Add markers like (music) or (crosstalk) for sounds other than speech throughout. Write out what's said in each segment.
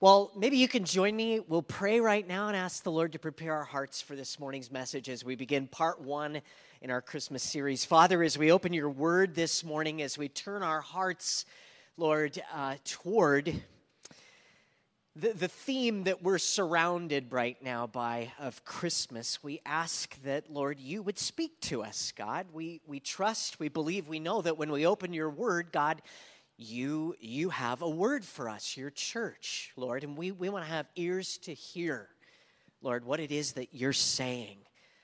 Well, maybe you can join me. We'll pray right now and ask the Lord to prepare our hearts for this morning's message as we begin part one in our Christmas series. Father, as we open your word this morning, as we turn our hearts, Lord, uh, toward the, the theme that we're surrounded right now by of Christmas, we ask that, Lord, you would speak to us, God. We, we trust, we believe, we know that when we open your word, God, you you have a word for us your church lord and we, we want to have ears to hear lord what it is that you're saying.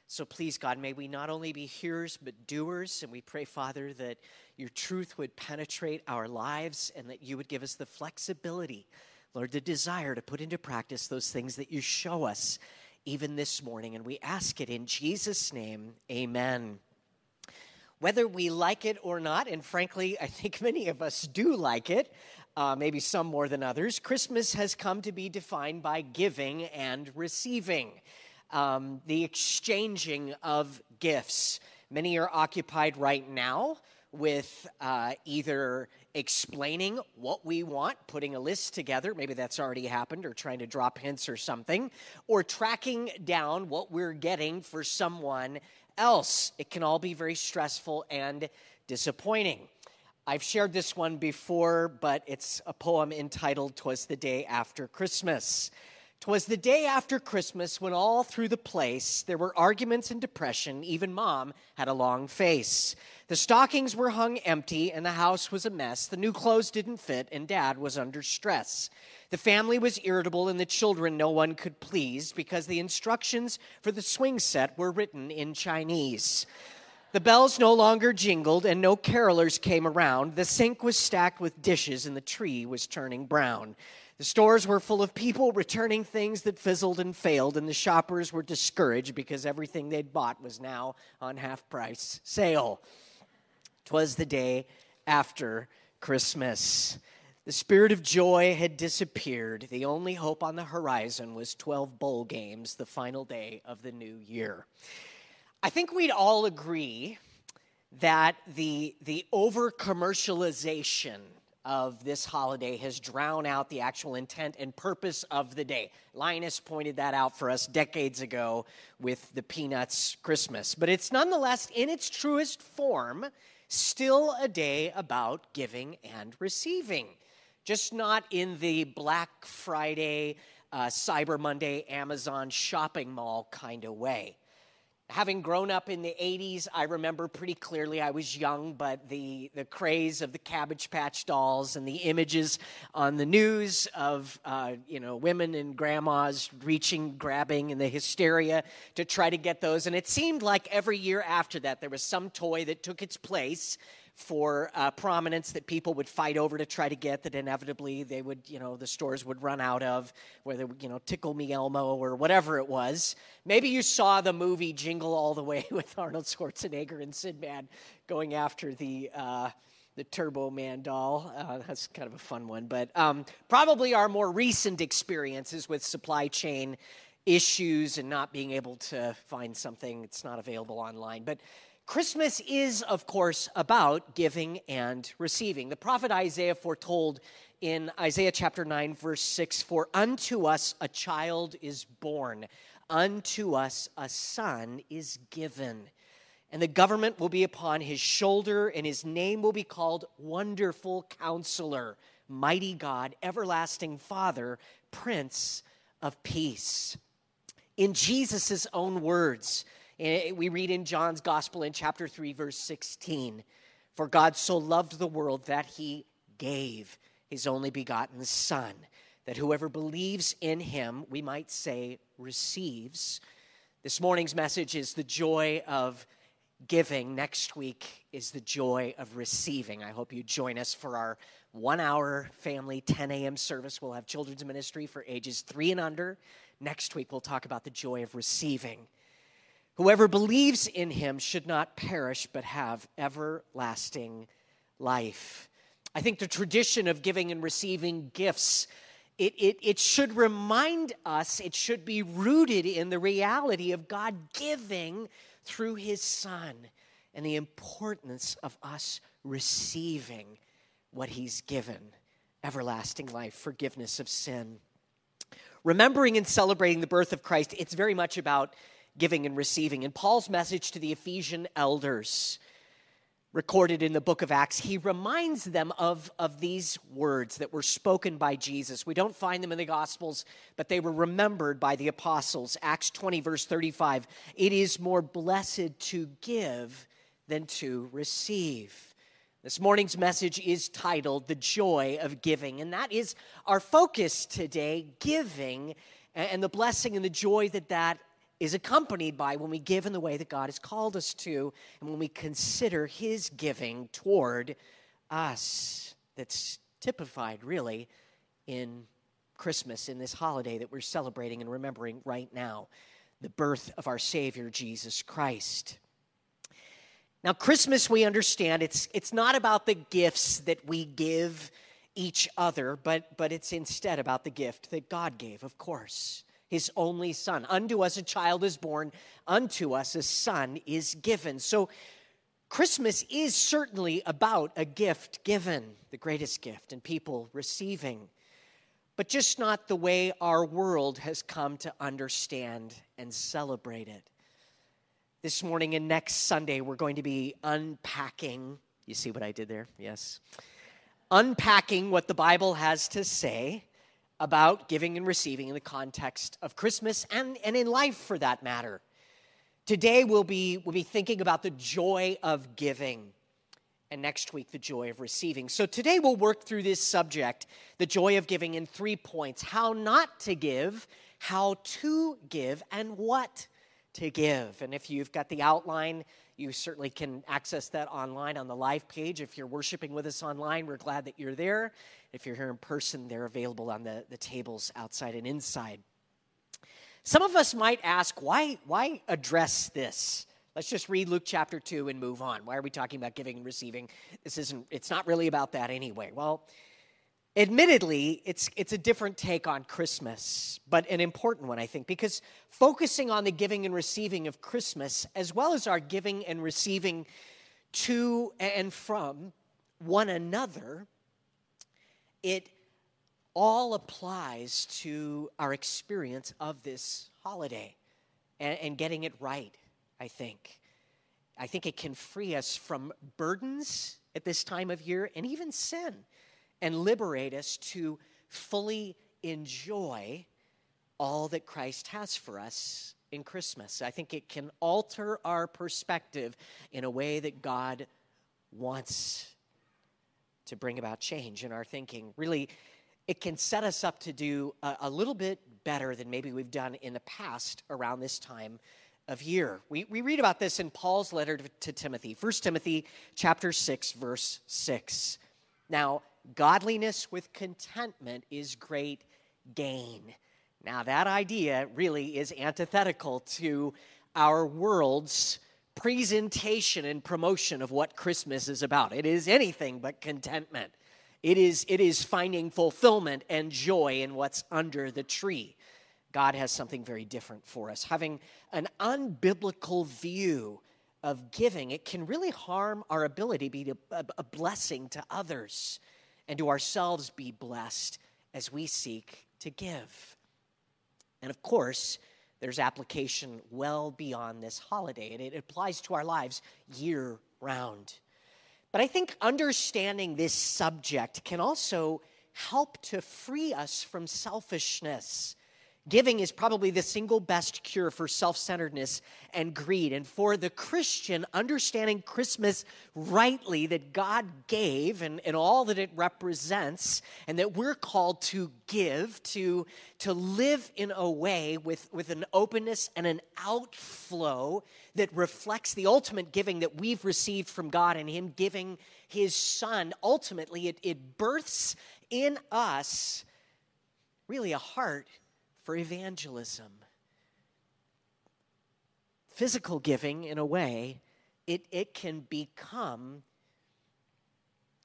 So please god may we not only be hearers but doers and we pray father that your truth would penetrate our lives and that you would give us the flexibility lord the desire to put into practice those things that you show us even this morning. And we ask it in jesus name. Amen whether we like it or not, and frankly, I think many of us do like it, uh, maybe some more than others, Christmas has come to be defined by giving and receiving, um, the exchanging of gifts. Many are occupied right now with uh, either explaining what we want, putting a list together, maybe that's already happened, or trying to drop hints or something, or tracking down what we're getting for someone else. It can all be very stressful and disappointing. I've shared this one before, but it's a poem entitled Twas the Day After Christmas. Twas the day after Christmas when all through the place there were arguments and depression. Even mom had a long face. The stockings were hung empty and the house was a mess. The new clothes didn't fit and dad was under stress. The family was irritable and the children no one could please because the instructions for the swing set were written in Chinese. The bells no longer jingled and no carolers came around. The sink was stacked with dishes and the tree was turning brown. The stores were full of people returning things that fizzled and failed, and the shoppers were discouraged because everything they'd bought was now on half price sale. Twas the day after Christmas. The spirit of joy had disappeared. The only hope on the horizon was 12 bowl games, the final day of the new year. I think we'd all agree that the, the over commercialization of this holiday has drowned out the actual intent and purpose of the day. Linus pointed that out for us decades ago with the Peanuts Christmas. But it's nonetheless, in its truest form, still a day about giving and receiving just not in the Black Friday, uh, Cyber Monday, Amazon shopping mall kind of way. Having grown up in the 80s, I remember pretty clearly, I was young, but the, the craze of the Cabbage Patch dolls and the images on the news of, uh, you know, women and grandmas reaching, grabbing, and the hysteria to try to get those. And it seemed like every year after that, there was some toy that took its place for uh, prominence that people would fight over to try to get that inevitably they would, you know, the stores would run out of, whether, you know, Tickle Me Elmo or whatever it was. Maybe you saw the movie Jingle All the Way (laughs) with Arnold Schwarzenegger and Sinbad going after the. Uh, the Turbo Man doll. Uh, that's kind of a fun one. But um, probably our more recent experiences with supply chain issues and not being able to find something that's not available online. But Christmas is, of course, about giving and receiving. The prophet Isaiah foretold in Isaiah chapter 9, verse 6 For unto us a child is born, unto us a son is given. And the government will be upon his shoulder, and his name will be called Wonderful Counselor, Mighty God, Everlasting Father, Prince of Peace. In Jesus' own words, we read in John's Gospel in chapter 3, verse 16 For God so loved the world that he gave his only begotten Son, that whoever believes in him, we might say, receives. This morning's message is the joy of giving. Next week is the joy of receiving. I hope you join us for our one hour family 10 a.m. service. We'll have children's ministry for ages three and under. Next week, we'll talk about the joy of receiving. Whoever believes in him should not perish, but have everlasting life. I think the tradition of giving and receiving gifts, it, it, it should remind us, it should be rooted in the reality of God giving through his Son and the importance of us receiving what he's given everlasting life, forgiveness of sin. remembering and celebrating the birth of Christ, it's very much about giving and receiving. And Paul's message to the Ephesian elders, recorded in the book of Acts, he reminds them of, of these words that were spoken by Jesus. We don't find them in the Gospels, but they were remembered by the apostles. Acts 20, verse 35 It is more blessed to give than to receive. This morning's message is titled The Joy of Giving, and that is our focus today giving and the blessing and the joy that that is accompanied by when we give in the way that God has called us to and when we consider His giving toward us. That's typified, really, in Christmas, in this holiday that we're celebrating and remembering right now the birth of our Savior, Jesus Christ. Now, Christmas, we understand, it's, it's not about the gifts that we give each other, but, but it's instead about the gift that God gave, of course, his only son. Unto us a child is born, unto us a son is given. So, Christmas is certainly about a gift given, the greatest gift, and people receiving, but just not the way our world has come to understand and celebrate it. This morning and next Sunday, we're going to be unpacking. You see what I did there? Yes. Unpacking what the Bible has to say about giving and receiving in the context of Christmas and, and in life for that matter. Today, we'll be, we'll be thinking about the joy of giving, and next week, the joy of receiving. So, today, we'll work through this subject, the joy of giving, in three points how not to give, how to give, and what to give. And if you've got the outline, you certainly can access that online on the live page. If you're worshiping with us online, we're glad that you're there. If you're here in person, they're available on the, the tables outside and inside. Some of us might ask, why, why address this? Let's just read Luke chapter 2 and move on. Why are we talking about giving and receiving? This isn't, it's not really about that anyway. Well, Admittedly, it's, it's a different take on Christmas, but an important one, I think, because focusing on the giving and receiving of Christmas, as well as our giving and receiving to and from one another, it all applies to our experience of this holiday and, and getting it right, I think. I think it can free us from burdens at this time of year and even sin and liberate us to fully enjoy all that Christ has for us in Christmas. I think it can alter our perspective in a way that God wants to bring about change in our thinking. Really, it can set us up to do a, a, little bit better than maybe we've done in the past around this time of year. We, we read about this in Paul's letter to, to Timothy, 1 Timothy chapter 6, verse 6. Now, godliness with contentment is great gain. Now, that idea really is antithetical to our world's presentation and promotion of what Christmas is about. It is anything but contentment. It is, it is finding fulfillment and joy in what's under the tree. God has something very different for us. Having an unbiblical view of giving, it can really harm our ability to be a, blessing to others and to ourselves be blessed as we seek to give. And of course, there's application well beyond this holiday, and it applies to our lives year round. But I think understanding this subject can also help to free us from selfishness Giving is probably the single best cure for self centeredness and greed. And for the Christian, understanding Christmas rightly, that God gave and, and all that it represents, and that we're called to give, to, to live in a way with, with an openness and an outflow that reflects the ultimate giving that we've received from God and Him giving His Son. Ultimately, it, it births in us really a heart for evangelism. Physical giving, in a way, it, it can become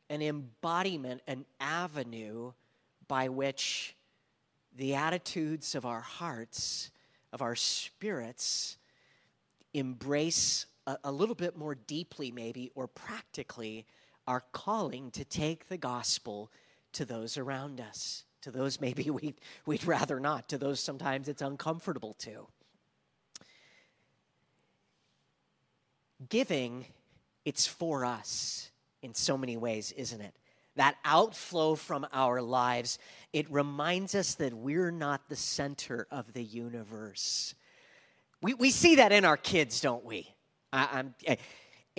an embodiment, an avenue by which the attitudes of our hearts, of our spirits, embrace a, a, little bit more deeply, maybe, or practically, our calling to take the gospel to those around us. To those, (laughs) maybe we'd, we'd rather not. To those, sometimes it's uncomfortable to. Giving, it's for us in so many ways, isn't it? That outflow from our lives, it reminds us that we're not the center of the universe. We, we see that in our kids, don't we? I, am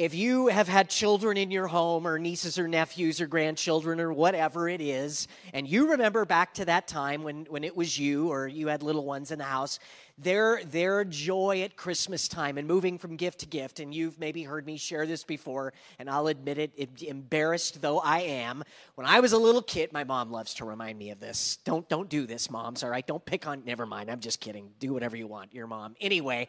if you have had children in your home or nieces or nephews or grandchildren or whatever it is and you remember back to that time when, when it was you or you had little ones in the house their, their joy at christmas time and moving from gift to gift and you've maybe heard me share this before and i'll admit it, it embarrassed though i am. When i was a little kid my mom loves to remind me of this. Don't don't do this moms all right? Don't pick on never mind i'm just kidding. Do whatever you want your mom. Anyway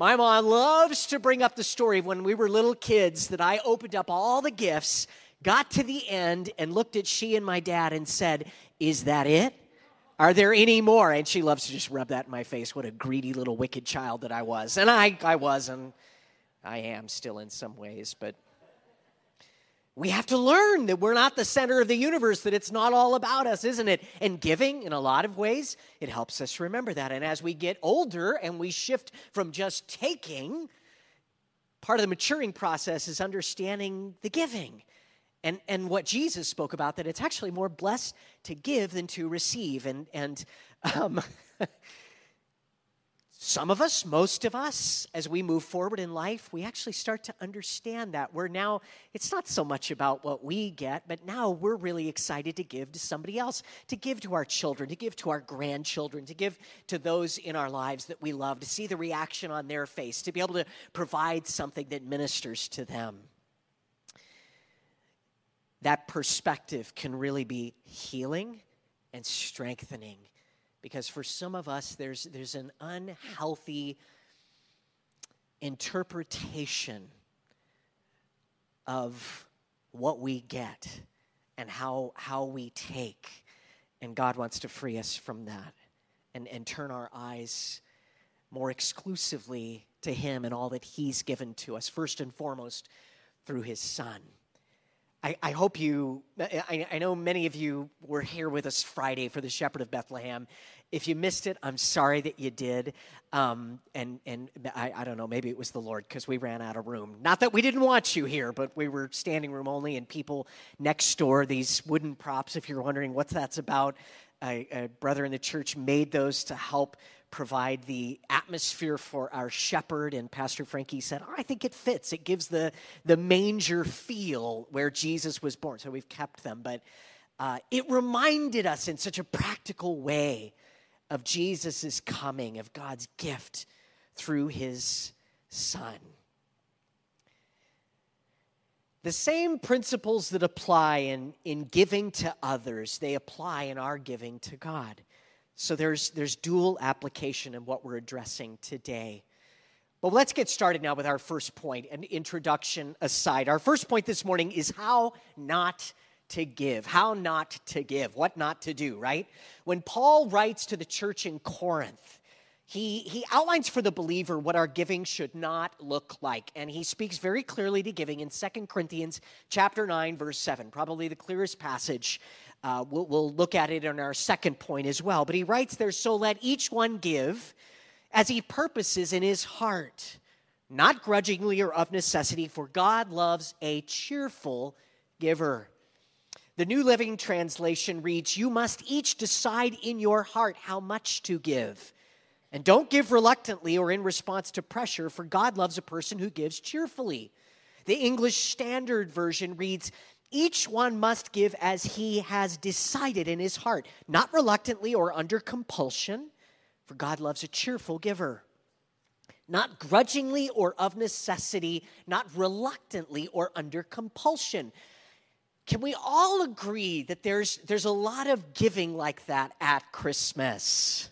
my mom loves to bring up the story when we were little kids that I opened up all the gifts, got to the end, and looked at she and my dad and said, Is that it? Are there any more? And she loves to just rub that in my face. What a greedy little wicked child that I was. And I, I was, and I am still in some ways, but we have to learn that we're not the center of the universe, that it's not all about us, isn't it? And giving, in a lot of ways, it helps us remember that. And as we get older and we shift from just taking, part of the maturing process is understanding the giving. And, and what Jesus spoke about, that it's actually more blessed to give than to receive. And, and um, (laughs) some of us, most of us, as we move forward in life, we actually start to understand that. We're now, it's not so much about what we get, but now we're really excited to give to somebody else, to give to our children, to give to our grandchildren, to give to those in our lives that we love, to see the reaction on their face, to be able to provide something that ministers to them. That perspective can really be healing and strengthening because for some of us there's there's an unhealthy interpretation of what we get and how how we take and God wants to free us from that and and turn our eyes more exclusively to him and all that he's given to us first and foremost through his son I, I, hope you, I, I, know many of you were here with us Friday for the Shepherd of Bethlehem. If you missed it, I'm sorry that you did. Um, and and I, I don't know, maybe it was the Lord because we ran out of room. Not that we didn't want you here, but we were standing room only, and people next door, these wooden props, if you're wondering what that's about, a, a brother in the church made those to help provide the atmosphere for our shepherd. And Pastor Frankie said, oh, I think it fits. It gives the, the manger feel where Jesus was born. So we've kept them. But uh, it reminded us in such a practical way of Jesus' coming, of God's gift through his son. The same principles that apply in, in giving to others, they apply in our giving to God. So there's, there's dual application in what we're addressing today. But let's get started now with our first point, an introduction aside. Our first point this morning is how not to give, how not to give, what not to do, right? When Paul writes to the church in Corinth, he, he outlines for the believer what our giving should not look like and he speaks very clearly to giving in 2 corinthians chapter 9 verse 7 probably the clearest passage uh, we'll, we'll look at it in our second point as well. But he writes there, So let each one give as he purposes in his heart, not grudgingly or of necessity, for God loves a cheerful giver. The New Living Translation reads, You must each decide in your heart how much to give. And don't give reluctantly or in response to pressure, for God loves a person who gives cheerfully. The English Standard Version reads, each one must give as he has decided in his heart, not reluctantly or under compulsion, for God loves a cheerful giver. Not grudgingly or of necessity, not reluctantly or under compulsion. Can we all agree that there's, there's a lot of giving like that at Christmas?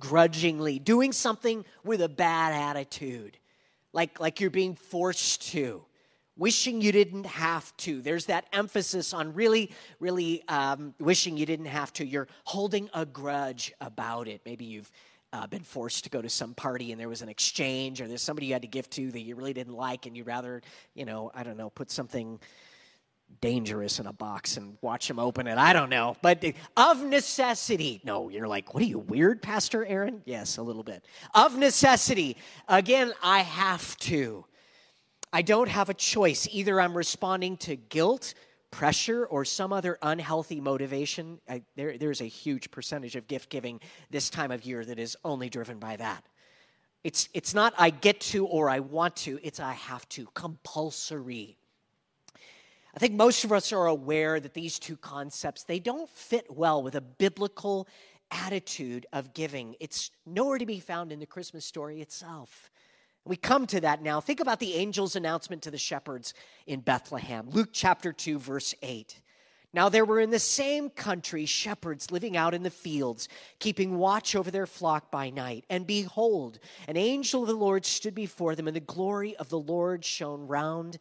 Grudgingly, doing something with a bad attitude, like, like you're being forced to wishing you didn't have to. There's that emphasis on really, really um, wishing you didn't have to. You're holding a grudge about it. Maybe you've uh, been forced to go to some party and there was an exchange, or there's somebody you had to give to that you really didn't like, and you'd rather, you know, I don't know, put something dangerous in a box and watch them open it. I don't know. But of necessity. No, you're like, what are you, weird, Pastor Aaron? Yes, a little bit. Of necessity. Again, I have to. I don't have a choice. Either I'm responding to guilt, pressure, or some other unhealthy motivation. I, there, there's a huge percentage of gift giving this time of year that is only driven by that. It's, it's not I get to or I want to, it's I have to, compulsory. I think most of us are aware that these two concepts, they don't fit well with a biblical attitude of giving. It's nowhere to be found in the Christmas story itself. We come to that now. Think about the angel's announcement to the shepherds in Bethlehem. Luke chapter 2, verse 8. Now there were in the same country shepherds living out in the fields, keeping watch over their flock by night. And behold, an angel of the Lord stood before them, and the glory of the Lord shone round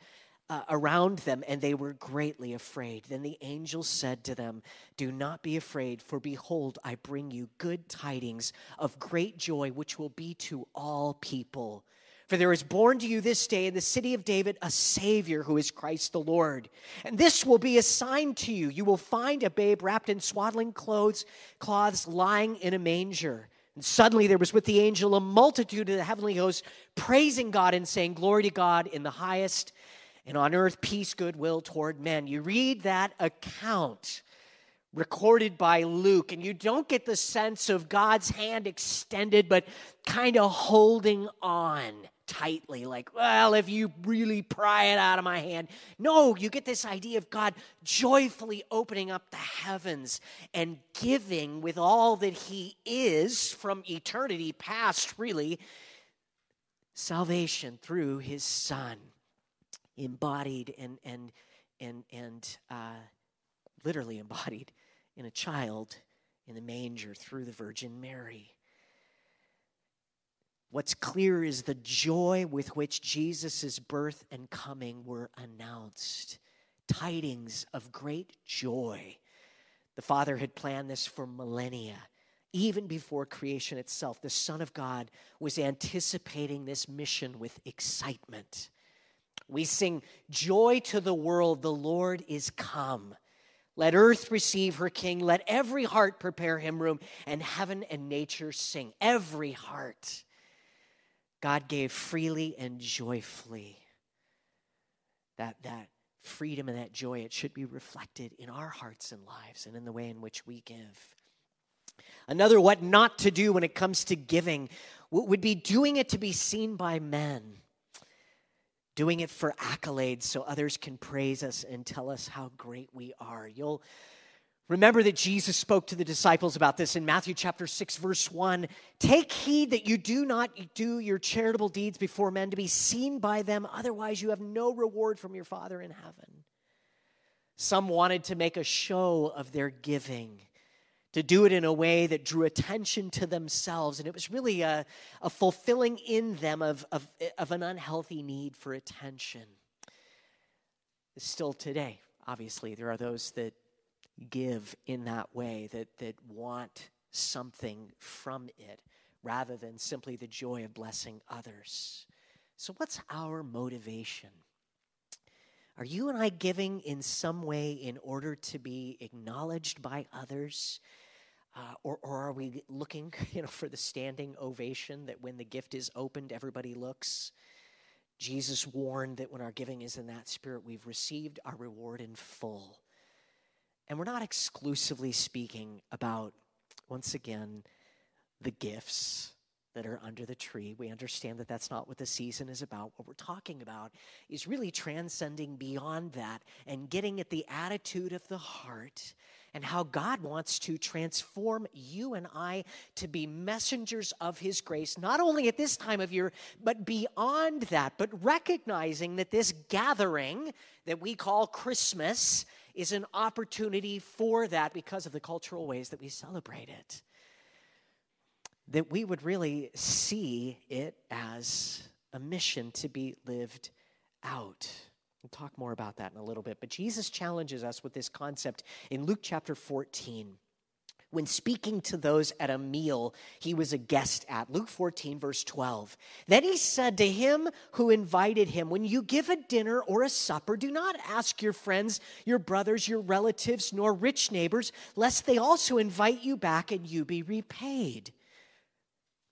uh, around them, and they were greatly afraid. Then the angel said to them, Do not be afraid, for behold, I bring you good tidings of great joy, which will be to all people. For there is born to you this day in the city of David a Savior who is Christ the Lord. And this will be a sign to you. You will find a babe wrapped in swaddling clothes, cloths lying in a manger. And suddenly there was with the angel a multitude of the heavenly hosts praising God and saying, Glory to God in the highest and on earth peace, goodwill toward men. You read that account recorded by Luke, and you don't get the sense of God's hand extended, but kind of holding on tightly, like, well, if you really pry it out of my hand. No, you get this idea of God joyfully opening up the heavens and giving with all that He is from eternity past, really, salvation through His Son embodied and and and and uh, literally embodied in a child in the manger through the Virgin Mary. What's clear is the joy with which Jesus' birth and coming were announced. Tidings of great joy. The Father had planned this for millennia. Even before creation itself, the Son of God was anticipating this mission with excitement. We sing, Joy to the world, the Lord is come. Let earth receive her king. Let every heart prepare him room, and heaven and nature sing. Every heart. God gave freely and joyfully. That, that freedom and that joy, it should be reflected in our hearts and lives and in the way in which we give. Another what not to do when it comes to giving would be doing it to be seen by men doing it for accolades so others can praise us and tell us how great we are. You'll remember that Jesus spoke to the disciples about this in Matthew chapter 6 verse 1. Take heed that you do not do your charitable deeds before men to be seen by them, otherwise you have no reward from your Father in heaven. Some wanted to make a show of their giving to do it in a way that drew attention to themselves. And it was really a, a fulfilling in them of, of, of an unhealthy need for attention. Still today, obviously, there are those that give in that way, that, that want something from it rather than simply the joy of blessing others. So, what's our motivation? Are you and I giving in some way in order to be acknowledged by others? Uh, or, or are we looking (laughs) you know, for the standing ovation that when the gift is opened, everybody looks? Jesus warned that when our giving is in that spirit, we've received our reward in full. And we're not exclusively speaking about, once again, the gifts that are under the tree. We understand that that's not what the season is about. What we're talking about is really transcending beyond that and getting at the attitude of the heart and how God wants to transform you and I to be messengers of His grace, not only at this time of year, but beyond that. But recognizing that this gathering that we call Christmas is an opportunity for that because of the cultural ways that we celebrate it. That we would really see it as a mission to be lived out. We'll talk more about that in a little bit. But Jesus challenges us with this concept in Luke chapter 14. When speaking to those at a meal he was a guest at. Luke 14, verse 12. Then he said to him who invited him, When you give a dinner or a supper, do not ask your friends, your brothers, your relatives, nor rich neighbors, lest they also invite you back and you be repaid.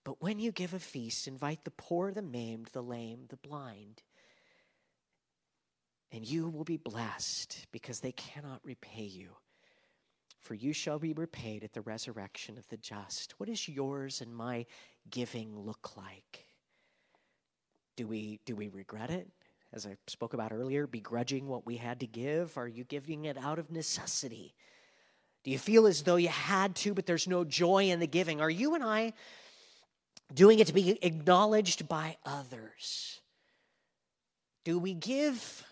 But when you give a feast, invite the poor, the maimed, the lame, the blind. And you will be blessed because they cannot repay you for you shall be repaid at the resurrection of the just. What does yours and my giving look like? Do we, do we regret it? As I spoke about earlier, begrudging what we had to give? Are you giving it out of necessity? Do you feel as though you had to, but there's no joy in the giving? Are you and I doing it to be acknowledged by others? Do we give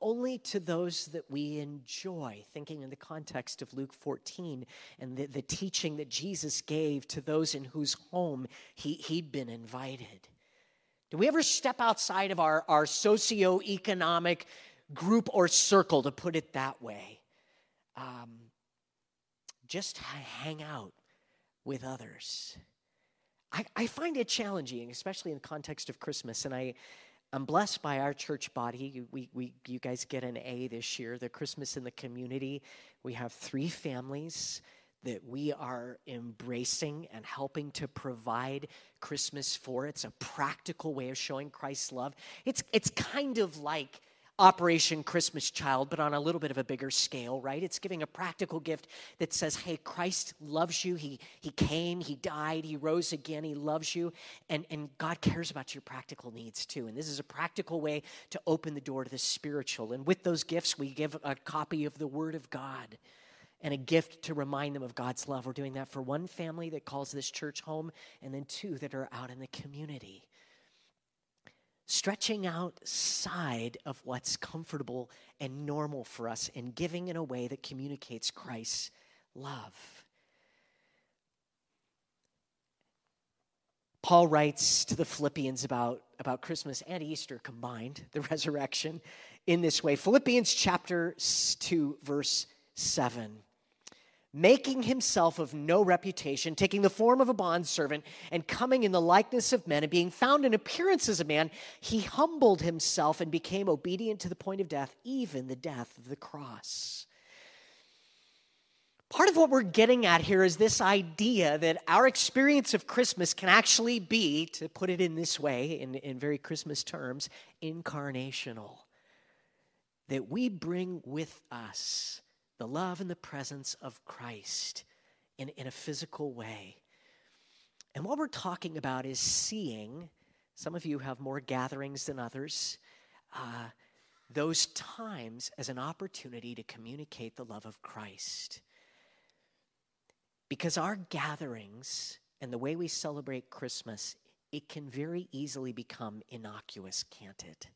only to those that we enjoy, thinking in the context of Luke 14 and the, the teaching that Jesus gave to those in whose home he, he'd been invited. Do we ever step outside of our, our socioeconomic group or circle, to put it that way? Um, just hang out with others. I, I find it challenging, especially in the context of Christmas, and I I'm blessed by our church body. We, we, you guys get an A this year, the Christmas in the community. We have three families that we are embracing and helping to provide Christmas for. It's a practical way of showing Christ's love. It's, it's kind of like Operation Christmas Child, but on a little bit of a bigger scale, right? It's giving a practical gift that says, hey, Christ loves you. He, he came, He died, He rose again, He loves you. And, and God cares about your practical needs too. And this is a practical way to open the door to the spiritual. And with those gifts, we give a copy of the Word of God and a gift to remind them of God's love. We're doing that for one family that calls this church home, and then two that are out in the community stretching outside of what's comfortable and normal for us and giving in a way that communicates Christ's love. Paul writes to the Philippians about, about Christmas and Easter combined, the (laughs) resurrection, in this way. Philippians chapter 2, verse 7 making himself of no reputation, taking the form of a bondservant, and coming in the likeness of men, and being found in appearance as a man, he humbled himself and became obedient to the point of death, even the death of the cross. Part of what we're getting at here is this idea that our experience of Christmas can actually be, to put it in this way, in, in very Christmas terms, incarnational. That we bring with us the love and the presence of Christ in, in a physical way. And what we're talking about is seeing, some of you have more gatherings than others, uh, those times as an opportunity to communicate the love of Christ. Because our gatherings and the way we celebrate Christmas, it can very easily become innocuous, can't it?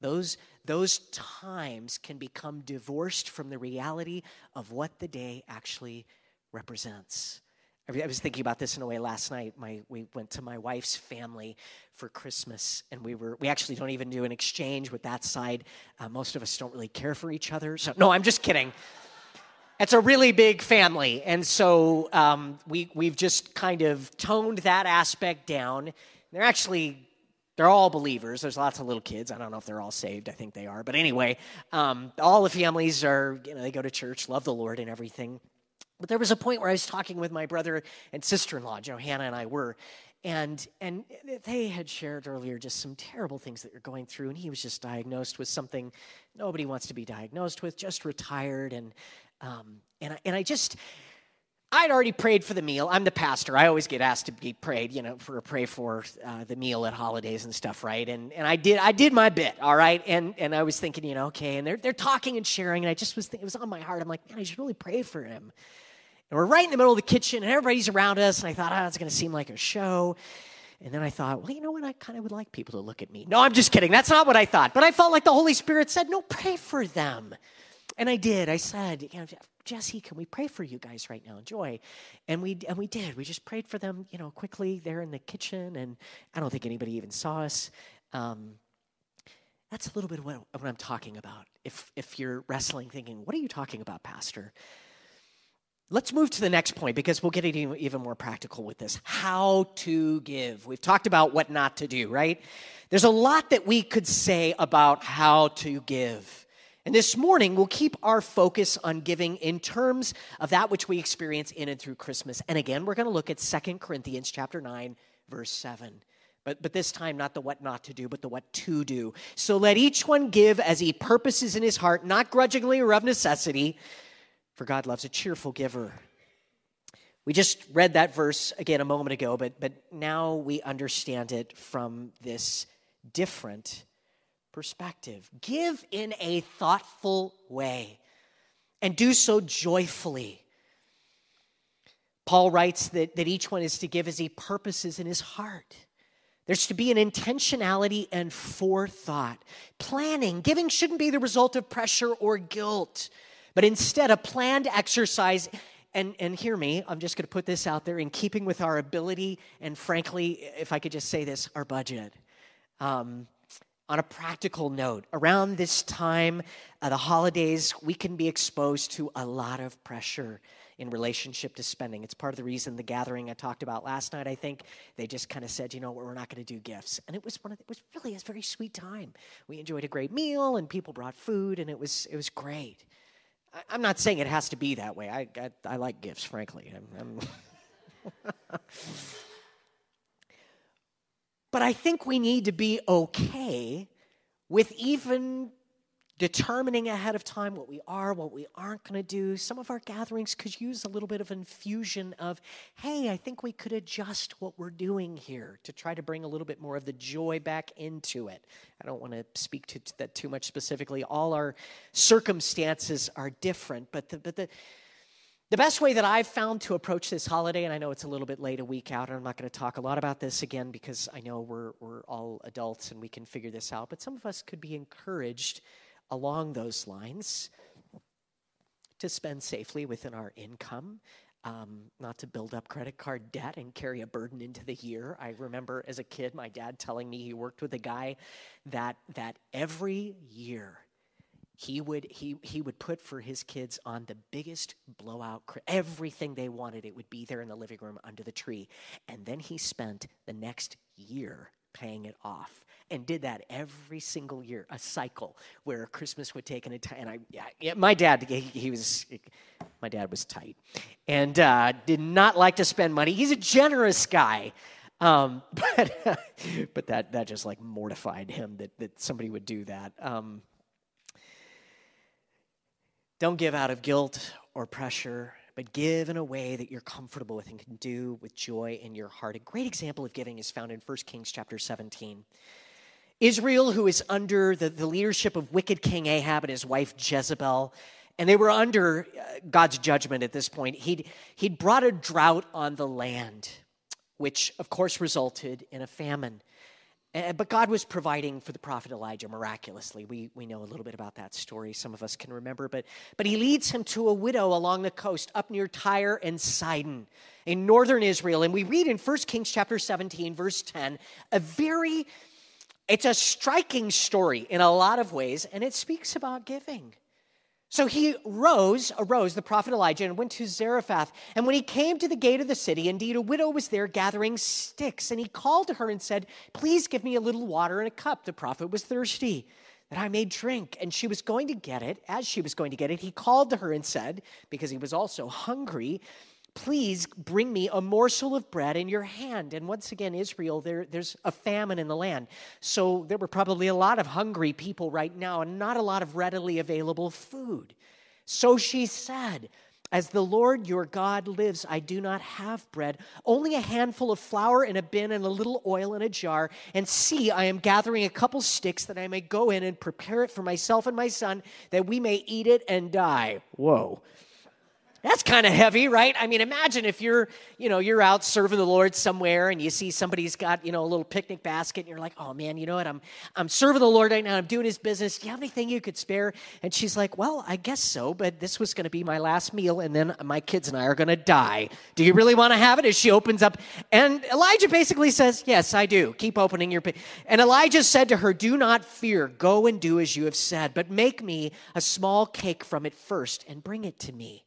Those, those times can become divorced from the reality of what the day actually represents. I was thinking about this in a way last night. My, we went to my wife's family for Christmas, and we were we actually don't even do an exchange with that side. Uh, most of us don't really care for each other. So no, I'm just kidding. It's a really big family, and so um, we we've just kind of toned that aspect down. They're actually they're all believers. There's lots of little kids. I don't know if they're all saved. I think they are. But anyway, um, all the families are, you know, they go to church, love the Lord and everything. But there was a point where I was talking with my brother and sister in law, Johanna and I were, and and they had shared earlier just some terrible things that they're going through and he was just diagnosed with something nobody wants to be diagnosed with just retired and um, and I, and I just I'd already prayed for the meal. I'm the pastor. I always get asked to be prayed, you know, for a pray for uh, the meal at holidays and stuff, right? And and I did I did my bit, all right. And and I was thinking, you know, okay. And they're they're talking and sharing, and I just was it was on my heart. I'm like, man, I should really pray for him. And we're right in the middle of the kitchen, and everybody's around us. And I thought, oh, it's going to seem like a show. And then I thought, well, you know what? I kind of would like people to look at me. No, I'm just kidding. That's not what I thought. But I felt like the Holy Spirit said, no, pray for them. And I did. I said, Jesse, can we pray for you guys right now? Enjoy. And we and we did. We just prayed for them, you know, quickly there in the kitchen, and I don't think anybody even saw us. Um, that's a little bit of what, what I'm talking about. If if you're wrestling, thinking, what are you talking about, Pastor? Let's move to the next point because we'll get even more practical with this. How to give. We've talked about what not to do, right? There's a lot that we could say about how to give. And this morning, we'll keep our focus on giving in terms of that which we experience in and through Christmas. And again, we're going to look at Second Corinthians chapter 9, verse 7. But, but this time, not the what not to do, but the what to do. So let each one give as he purposes in his heart, not grudgingly or of necessity for God loves a cheerful giver. We just read that verse again a moment ago, but, but now we understand it from this different perspective. Give in a thoughtful way and do so joyfully. Paul writes that, that each one is to give as he purposes in his heart. There's to be an intentionality and forethought. Planning, giving shouldn't be the result of pressure or guilt but instead a planned exercise. And, and hear me, I'm just going to put this out there in keeping with our ability, and frankly, if I could just say this, our budget. Um, on a practical note, around this time, uh, the holidays, we can be exposed to a lot of pressure in relationship to spending. It's part of the reason the gathering I talked about last night, I think, they just kind of said, you know, we're not going to do gifts. And it was one of the, it was really a very sweet time. We enjoyed a great meal and people brought food and it was it was great. I'm not saying it has to be that way. I, I, I like gifts, frankly. I'm, I'm (laughs) but I think we need to be okay with even determining ahead of time what we are, what we aren't going to do. Some of our gatherings could use a little bit of infusion of, hey, I think we could adjust what we're doing here to try to bring a little bit more of the joy back into it. I don't want to speak to that too much specifically. All our circumstances are different, but the, but the the best way that I've found to approach this holiday, and I know it's a little bit late a week out, and I'm not going to talk a lot about this again because I know we're, we're all adults and we can figure this out, but some of us could be encouraged along those lines to spend safely within our income, um, not to build up credit card debt and carry a burden into the year. I remember as a kid, my dad telling me he worked with a guy that that every year he would he he would put for his kids on the biggest blowout everything they wanted it would be there in the living room under the tree and then he spent the next year paying it off and did that every single year, a cycle where Christmas would take an entire. And I, yeah, my dad, he, he, was, my dad was tight, and uh, did not like to spend money. He's a generous guy, um, (laughs) but but that that just like mortified him that that somebody would do that. Um, don't give out of guilt or pressure but give in a way that you're comfortable with and can do with joy in your heart. A great example of giving is found in 1 Kings chapter 17. Israel, who is under the, the leadership of wicked King Ahab and his wife Jezebel, and they were under uh, God's judgment at this point. He'd, he'd brought a drought on the land, which of course resulted in a famine. Eh, but God was providing for the prophet Elijah miraculously. We, we know a little bit about that story. Some of us can remember. But, but he leads him to a widow along the coast up near Tyre and Sidon in northern Israel. And we read in 1 Kings chapter 17, verse 10, a very it's a striking story in a lot of ways, and it speaks about giving. So he rose, arose, the prophet Elijah, and went to Zarephath. And when he came to the gate of the city, indeed a widow was there gathering sticks. And he called to her and said, Please give me a little water in a cup. The prophet was thirsty, that I may drink. And she was going to get it. As she was going to get it, he called to her and said, because he was also hungry, please bring me a morsel of bread in your hand. And once again, Israel, there, there's a famine in the land. So there were probably a lot of hungry people right now and not a lot of readily available food. So she said, As the Lord your God lives, I do not have bread, only a handful of flour in a bin and a little oil in a jar. And see, I am gathering a couple sticks that I may go in and prepare it for myself and my son, that we may eat it and die. Whoa. That's kind of heavy, right? I mean, imagine if you're, you know, you're out serving the Lord somewhere and you see somebody's got, you know, a little picnic basket and you're like, "Oh man, you know what? I'm I'm serving the Lord right now. I'm doing his business. Do you have anything you could spare?" And she's like, "Well, I guess so, but this was going to be my last meal and then my kids and I are going to die. Do you really want to have it?" As she opens up, and Elijah basically says, "Yes, I do. Keep opening your." And Elijah said to her, "Do not fear. Go and do as you have said, but make me a small cake from it first and bring it to me."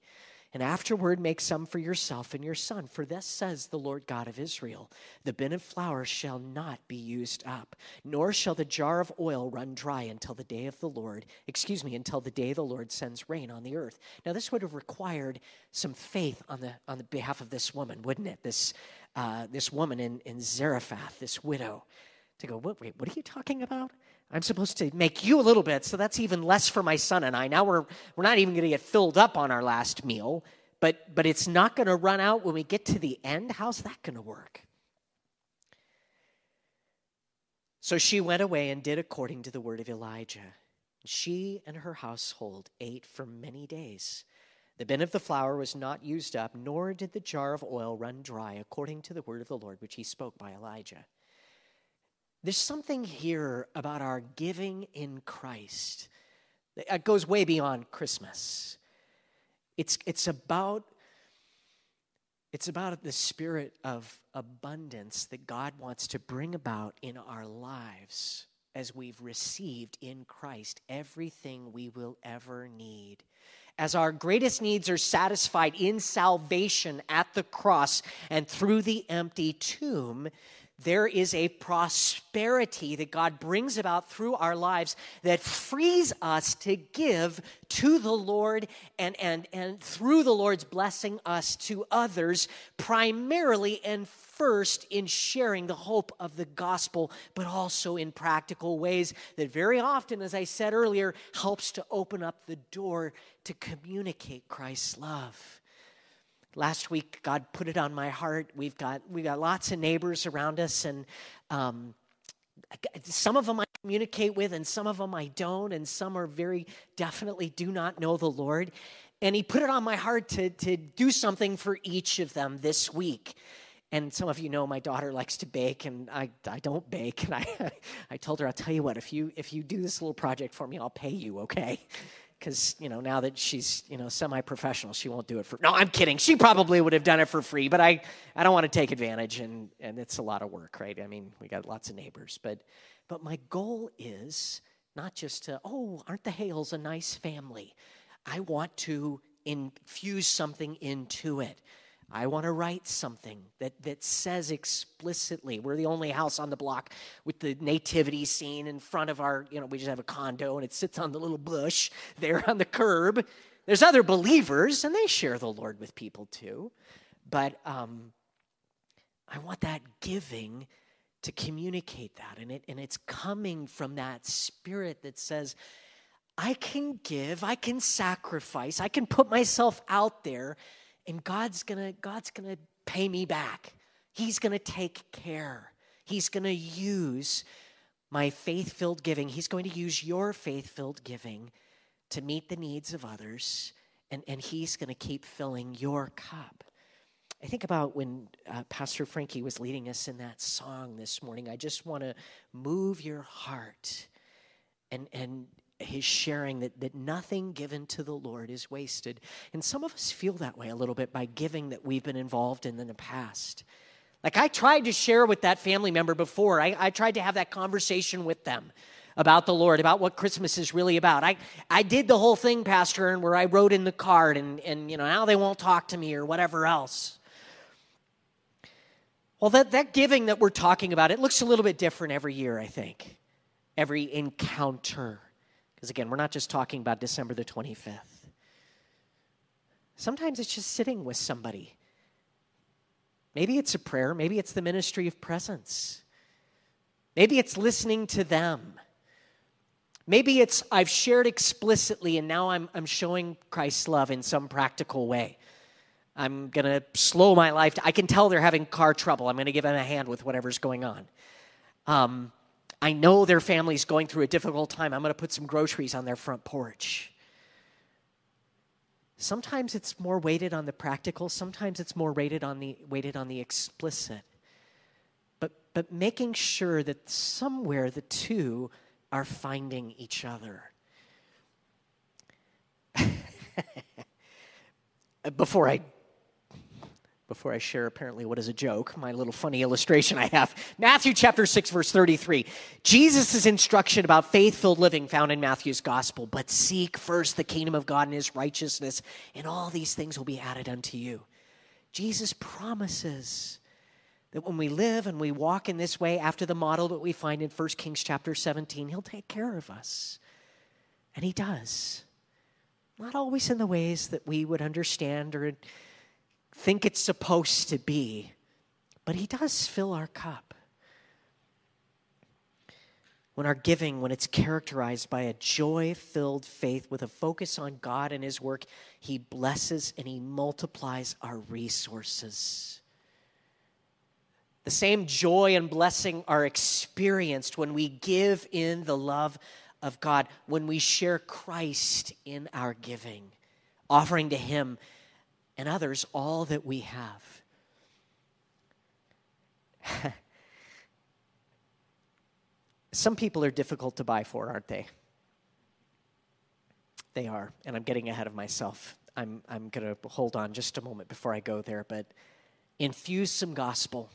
And afterward make some for yourself and your son. For thus says the Lord God of Israel The bin of flour shall not be used up, nor shall the jar of oil run dry until the day of the Lord, excuse me, until the day the Lord sends rain on the earth. Now, this would have required some faith on the, on the behalf of this woman, wouldn't it? This, uh, this woman in, in Zarephath, this widow, to go, wait, wait, what are you talking about? I'm supposed to make you a little bit, so that's even less for my son and I. Now we're, we're not even going to get filled up on our last meal, but, but it's not going to run out when we get to the end. How's that going to work? So she went away and did according to the word of Elijah. She and her household ate for many days. The bin of the flour was not used up, nor did the jar of oil run dry, according to the word of the Lord which he spoke by Elijah. There's something here about our giving in Christ that uh, goes way beyond Christmas. It's, it's about it's about the spirit of abundance that God wants to bring about in our lives as we've received in Christ everything we will ever need. As our greatest needs are satisfied in salvation at the cross and through the empty tomb, there is a prosperity that God brings about through our lives that frees us to give to the Lord and, and, and through the Lord's blessing us to others, primarily and first in sharing the hope of the gospel, but also in practical ways that very often, as I said earlier, helps to open up the door to communicate Christ's love last week god put it on my heart. We've got we've got lots of neighbors around us and um, some of them i communicate with and some of them i don't and some are very definitely do not know the lord. And he put it on my heart to, to do something for each of them this week. And some of you know my daughter likes to bake and I, I don't bake and I, (laughs) I told her i'll tell you what if you if you do this little project for me i'll pay you okay because you know now that she's you know semi-professional she won't do it for no i'm kidding. She probably would have done it for free but i i don't want to take advantage and and it's a lot of work right? I mean we got lots of neighbors but but my goal is not just to oh aren't the hales a nice family? I want to infuse something into it I want to write something that, that says explicitly, we're the only house on the block with the nativity scene in front of our, you know, we just have a condo and it sits on the little bush there on the curb. There's other believers and they share the Lord with people too. But um, I want that giving to communicate that. And, it, and it's coming from that spirit that says, I can give, I can sacrifice, I can put myself out there and God's gonna God's gonna pay me back. He's gonna take care. He's gonna use my faith filled giving. He's going to use your faith filled giving to meet the needs of others, and, and He's going to keep filling your cup. I think about when uh, Pastor Frankie was leading us in that song this morning. I just want to move your heart and, and his sharing that, that nothing given to the Lord is wasted. And some of us feel that way a little bit by giving that we've been involved in in the past. Like I tried to share with that family member before, I, I tried to have that conversation with them about the Lord, about what Christmas is really about. I, I did the whole thing, Pastor, and where I wrote in the card, and, and you know, now they won't talk to me or whatever else. Well, that, that giving that we're talking about, it looks a little bit different every year, I think. Every encounter. Because again, we're not just talking about December the 25th. Sometimes it's just sitting with somebody. Maybe it's a prayer, maybe it's the ministry of presence. Maybe it's listening to them. Maybe it's I've shared explicitly and now I'm, I'm showing Christ's love in some practical way. I'm going to slow my life. I can tell they're having car trouble. I'm going to give them a hand with whatever's going on. Um, I know their family's going through a difficult time. I'm going to put some groceries on their front porch. Sometimes it's more weighted on the practical, sometimes it's more weighted on the, weighted on the explicit. But, but making sure that somewhere the two are finding each other. (laughs) Before I before I share apparently what is a joke, my little funny illustration I have. Matthew chapter 6 verse 33. Jesus' instruction about faith-filled living found in Matthew's gospel, but seek first the kingdom of God and his righteousness, and all these things will be added unto you. Jesus promises that when we live and we walk in this way after the model that we find in 1 Kings chapter 17, he'll take care of us. And he does. Not always in the ways that we would understand or think it's supposed to be, but He does fill our cup. When our giving, when it's characterized by a joy filled faith with a focus on God and His work, He blesses and He multiplies our resources. The same joy and blessing are experienced when we give in the love of God, when we share Christ in our giving, offering to Him and others all that we have. (laughs) Some people are difficult to buy for, aren't they? They are, and I'm getting ahead of myself. I'm, I'm going to hold on just a moment before I go there, but infuse some gospel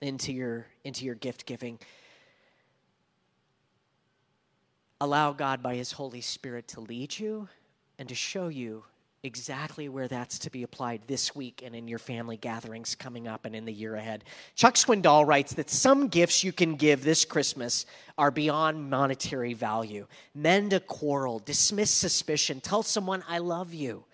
into your, into your gift giving. Allow God by His Holy Spirit to lead you and to show you exactly where that's to be applied this week and in your family gatherings coming up and in the year ahead. Chuck Swindoll writes that some gifts you can give this Christmas are beyond monetary value. Mend a quarrel, dismiss suspicion, tell someone, I love you.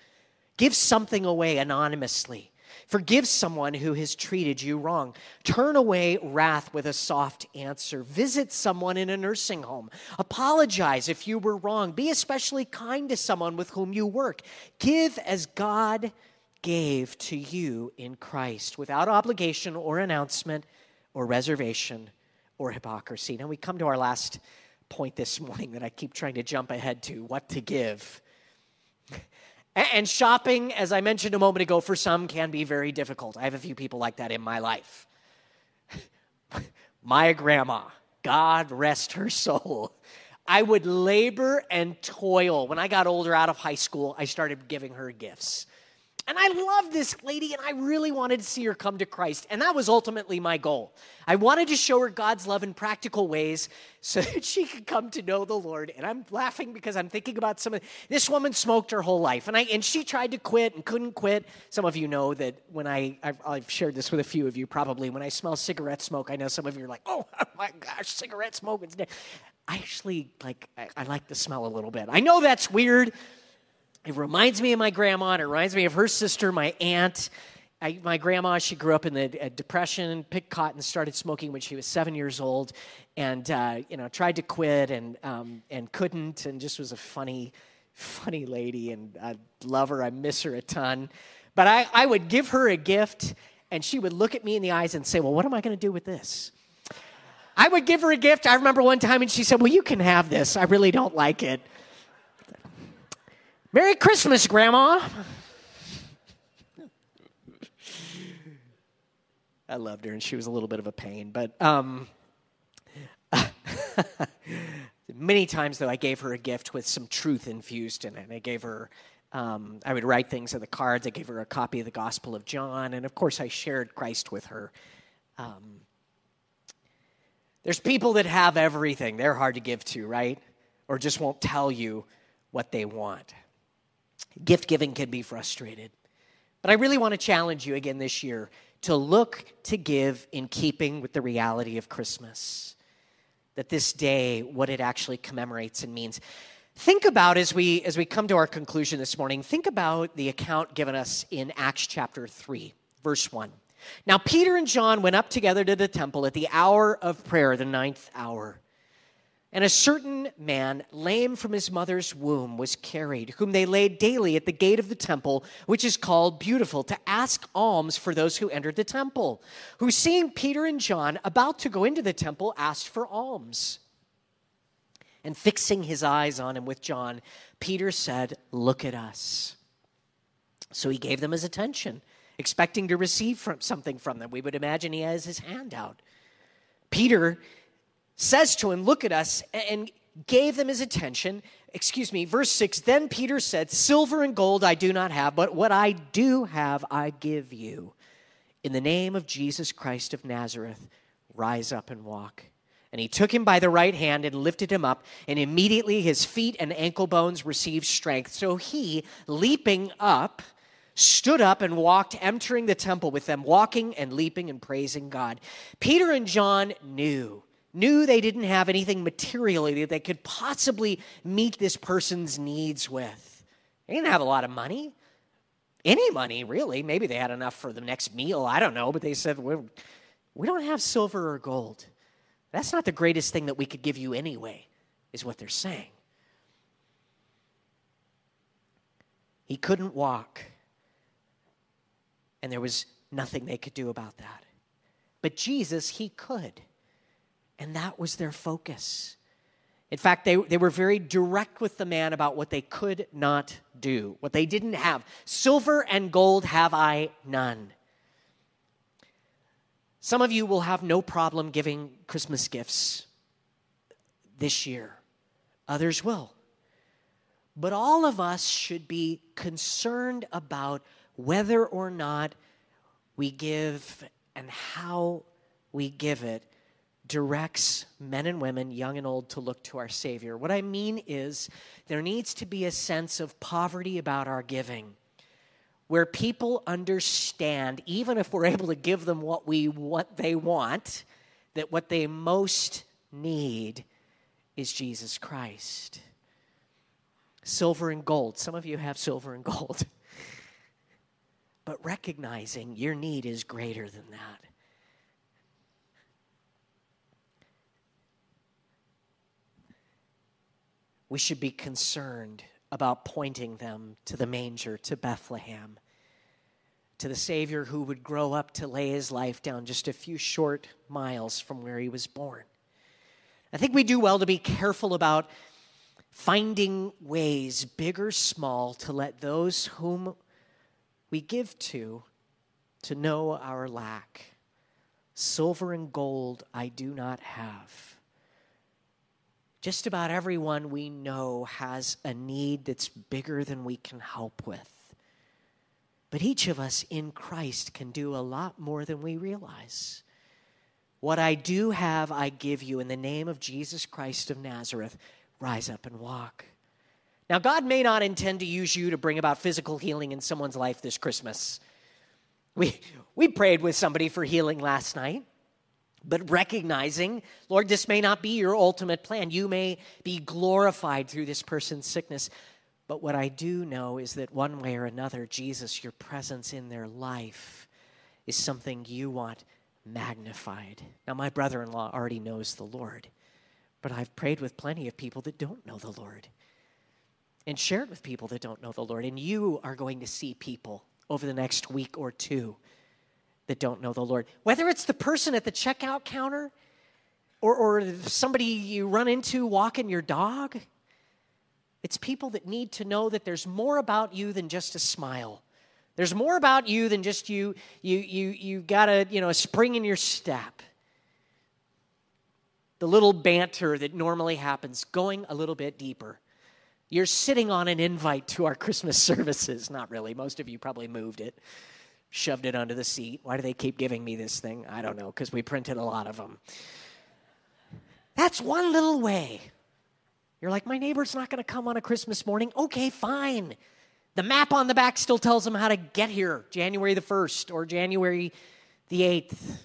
Give something away anonymously. Forgive someone who has treated you wrong. Turn away wrath with a soft answer. Visit someone in a nursing home. Apologize if you were wrong. Be especially kind to someone with whom you work. Give as God gave to you in Christ without obligation or announcement or reservation or hypocrisy. Now we come to our last point this morning that I keep trying to jump ahead to what to give. And shopping, as I mentioned a moment ago, for some can be very difficult. I have a few people like that in my life. (laughs) my grandma, God rest her soul. I would labor and toil. When I got older out of high school, I started giving her gifts. And I love this lady, and I really wanted to see her come to Christ. And that was ultimately my goal. I wanted to show her God's love in practical ways so (laughs) that she could come to know the Lord. And I'm laughing because I'm thinking about some of this woman smoked her whole life, and I and she tried to quit and couldn't quit. Some of you know that when I I've, I've shared this with a few of you probably. When I smell cigarette smoke, I know some of you are like, "Oh (laughs) my gosh, cigarette smoke!" I actually like I, I like the smell a little bit. I know that's weird. It reminds me of my grandma, and it reminds me of her sister, my aunt. I, my grandma, she grew up in the Depression, picked cotton, started smoking when she was seven years old, and uh, you know tried to quit and um, and couldn't, and just was a funny, funny lady, and I love her. I miss her a ton, but I, I would give her a gift, and she would look at me in the eyes and say, "Well, what am I going to do with this?" I would give her a gift. I remember one time, and she said, "Well, you can have this. I really don't like it." Merry Christmas, Grandma. I loved her, and she was a little bit of a pain. But um, (laughs) many times, though, I gave her a gift with some truth infused in it. I gave her, um, I would write things on the cards. I gave her a copy of the Gospel of John, and of course, I shared Christ with her. Um, there's people that have everything; they're hard to give to, right? Or just won't tell you what they want. Gift giving can be frustrated. But I really want to challenge you again this year to look to give in keeping with the reality of Christmas. That this day, what it actually commemorates and means. Think about as we as we come to our conclusion this morning, think about the account given us in Acts chapter 3, verse 1. Now Peter and John went up together to the temple at the hour of prayer, the ninth hour. And a certain man, lame from his mother's womb, was carried, whom they laid daily at the gate of the temple, which is called Beautiful, to ask alms for those who entered the temple, who, seeing Peter and John about to go into the temple, asked for alms. And fixing his eyes on him with John, Peter said, Look at us. So he gave them his attention, expecting to receive from something from them. We would imagine he has his hand out. Peter says to him, Look at us, and gave them his attention. Excuse me, verse 6 Then Peter said, Silver and gold I do not have, but what I do have I give you. In the name of Jesus Christ of Nazareth, rise up and walk. And he took him by the right hand and lifted him up, and immediately his feet and ankle bones received strength. So he, leaping up, stood up and walked, entering the temple with them, walking and leaping and praising God. Peter and John knew, knew they didn't have anything materially that they could possibly meet this person's needs with. They didn't have a lot of money any money, really. Maybe they had enough for the next meal. I don't know. But they said, we we don't have silver or gold. That's not the greatest thing that we could give you anyway, is what they're saying. He couldn't walk, and there was nothing they could do about that. But Jesus, he could. And that was their focus. In fact, they, they were very direct with the man about what they could not do, what they didn't have. Silver and gold have I none. Some of you will have no problem giving Christmas gifts this year, others will. But all of us should be concerned about whether or not we give and how we give it directs men and women, young and old, to look to our Savior. What I mean is, there needs to be a sense of poverty about our giving where people understand, even if we're able to give them what, we, what they want, that what they most need is Jesus Christ. Silver and gold. Some of you have silver and gold. (laughs) but recognizing your need is greater than that. We should be concerned about pointing them to the manger, to Bethlehem, to the Savior who would grow up to lay his life down just a few short miles from where he was born. I think we do well to be careful about finding ways, big or small, to let those whom we give to to know our lack. Silver and gold I do not have just about everyone we know has a need that's bigger than we can help with. But each of us in Christ can do a lot more than we realize. What I do have, I give you in the name of Jesus Christ of Nazareth. Rise up and walk. Now, God may not intend to use you to bring about physical healing in someone's life this Christmas. We, we prayed with somebody for healing last night but recognizing, Lord, this may not be your ultimate plan. You may be glorified through this person's sickness. But what I do know is that one way or another, Jesus, your presence in their life is something you want magnified. Now, my brother in law already knows the Lord, but I've prayed with plenty of people that don't know the Lord and shared with people that don't know the Lord. And you are going to see people over the next week or two that don't know the Lord. Whether it's the person at the checkout counter or, or somebody you run into walking your dog, it's people that need to know that there's more about you than just a smile. There's more about you than just you, you, you, you got a, you know, a spring in your step. The little banter that normally happens, going a little bit deeper. You're sitting on an invite to our Christmas (laughs) services. Not really. Most of you probably moved it shoved it under the seat. Why do they keep giving me this thing? I don't know, because we printed a lot of them. That's one little way. You're like, my neighbor's not going to come on a Christmas morning. Okay, fine. The map on the back still tells them how to get here January the 1st or January the 8th.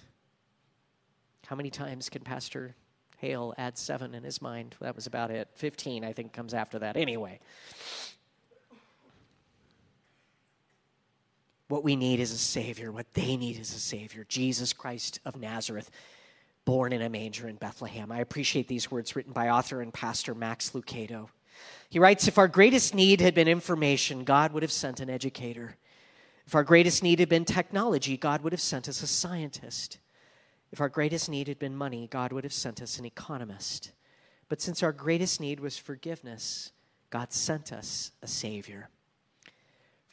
How many times can Pastor Hale add seven in his mind? That was about it. 15, I think, comes after that. Anyway. What we need is a Savior. What they need is a Savior Jesus Christ of Nazareth, born in a manger in Bethlehem. I appreciate these words written by author and pastor Max Lucado. He writes If our greatest need had been information, God would have sent an educator. If our greatest need had been technology, God would have sent us a scientist. If our greatest need had been money, God would have sent us an economist. But since our greatest need was forgiveness, God sent us a Savior.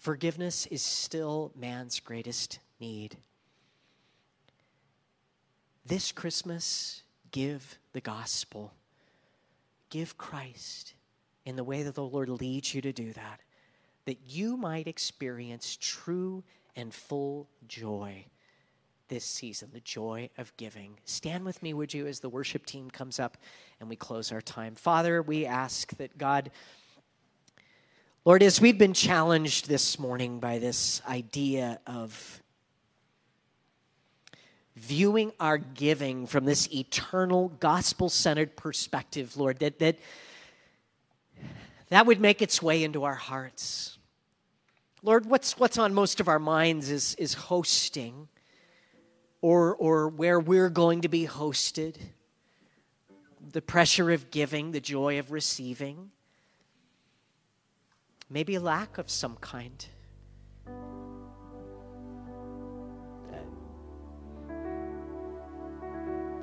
Forgiveness is still man's greatest need. This Christmas, give the gospel. Give Christ in the way that the Lord leads you to do that, that you might experience true and full joy this season, the joy of giving. Stand with me, would you, as the worship team comes up and we close our time. Father, we ask that God, Lord, as we've been challenged this morning by this idea of viewing our giving from this eternal, gospel centered perspective, Lord, that, that that would make its way into our hearts. Lord, what's, what's on most of our minds is, is hosting or, or where we're going to be hosted, the pressure of giving, the joy of receiving, maybe lack of some kind.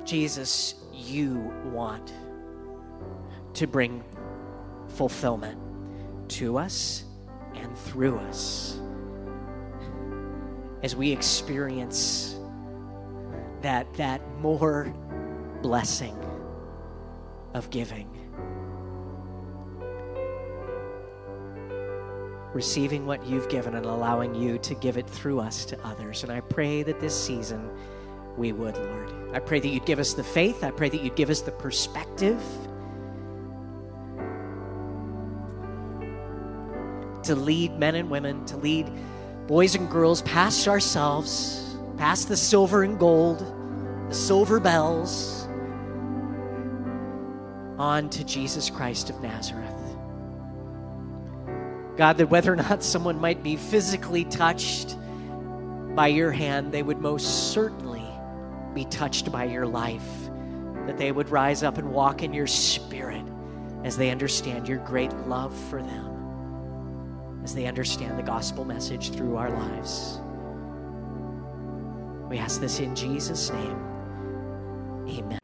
Jesus, you want to bring fulfillment to us and through us as we experience that, that more blessing of giving. Receiving what you've given and allowing you to give it through us to others. And I pray that this season we would, Lord. I pray that you'd give us the faith. I pray that you'd give us the perspective to lead men and women, to lead boys and girls past ourselves, past the silver and gold, the silver bells, on to Jesus Christ of Nazareth. God, that whether or not someone might be physically touched by your hand, they would most certainly be touched by your life, that they would rise up and walk in your spirit as they understand your great love for them as they understand the gospel message through our lives. We ask this in Jesus' name. Amen.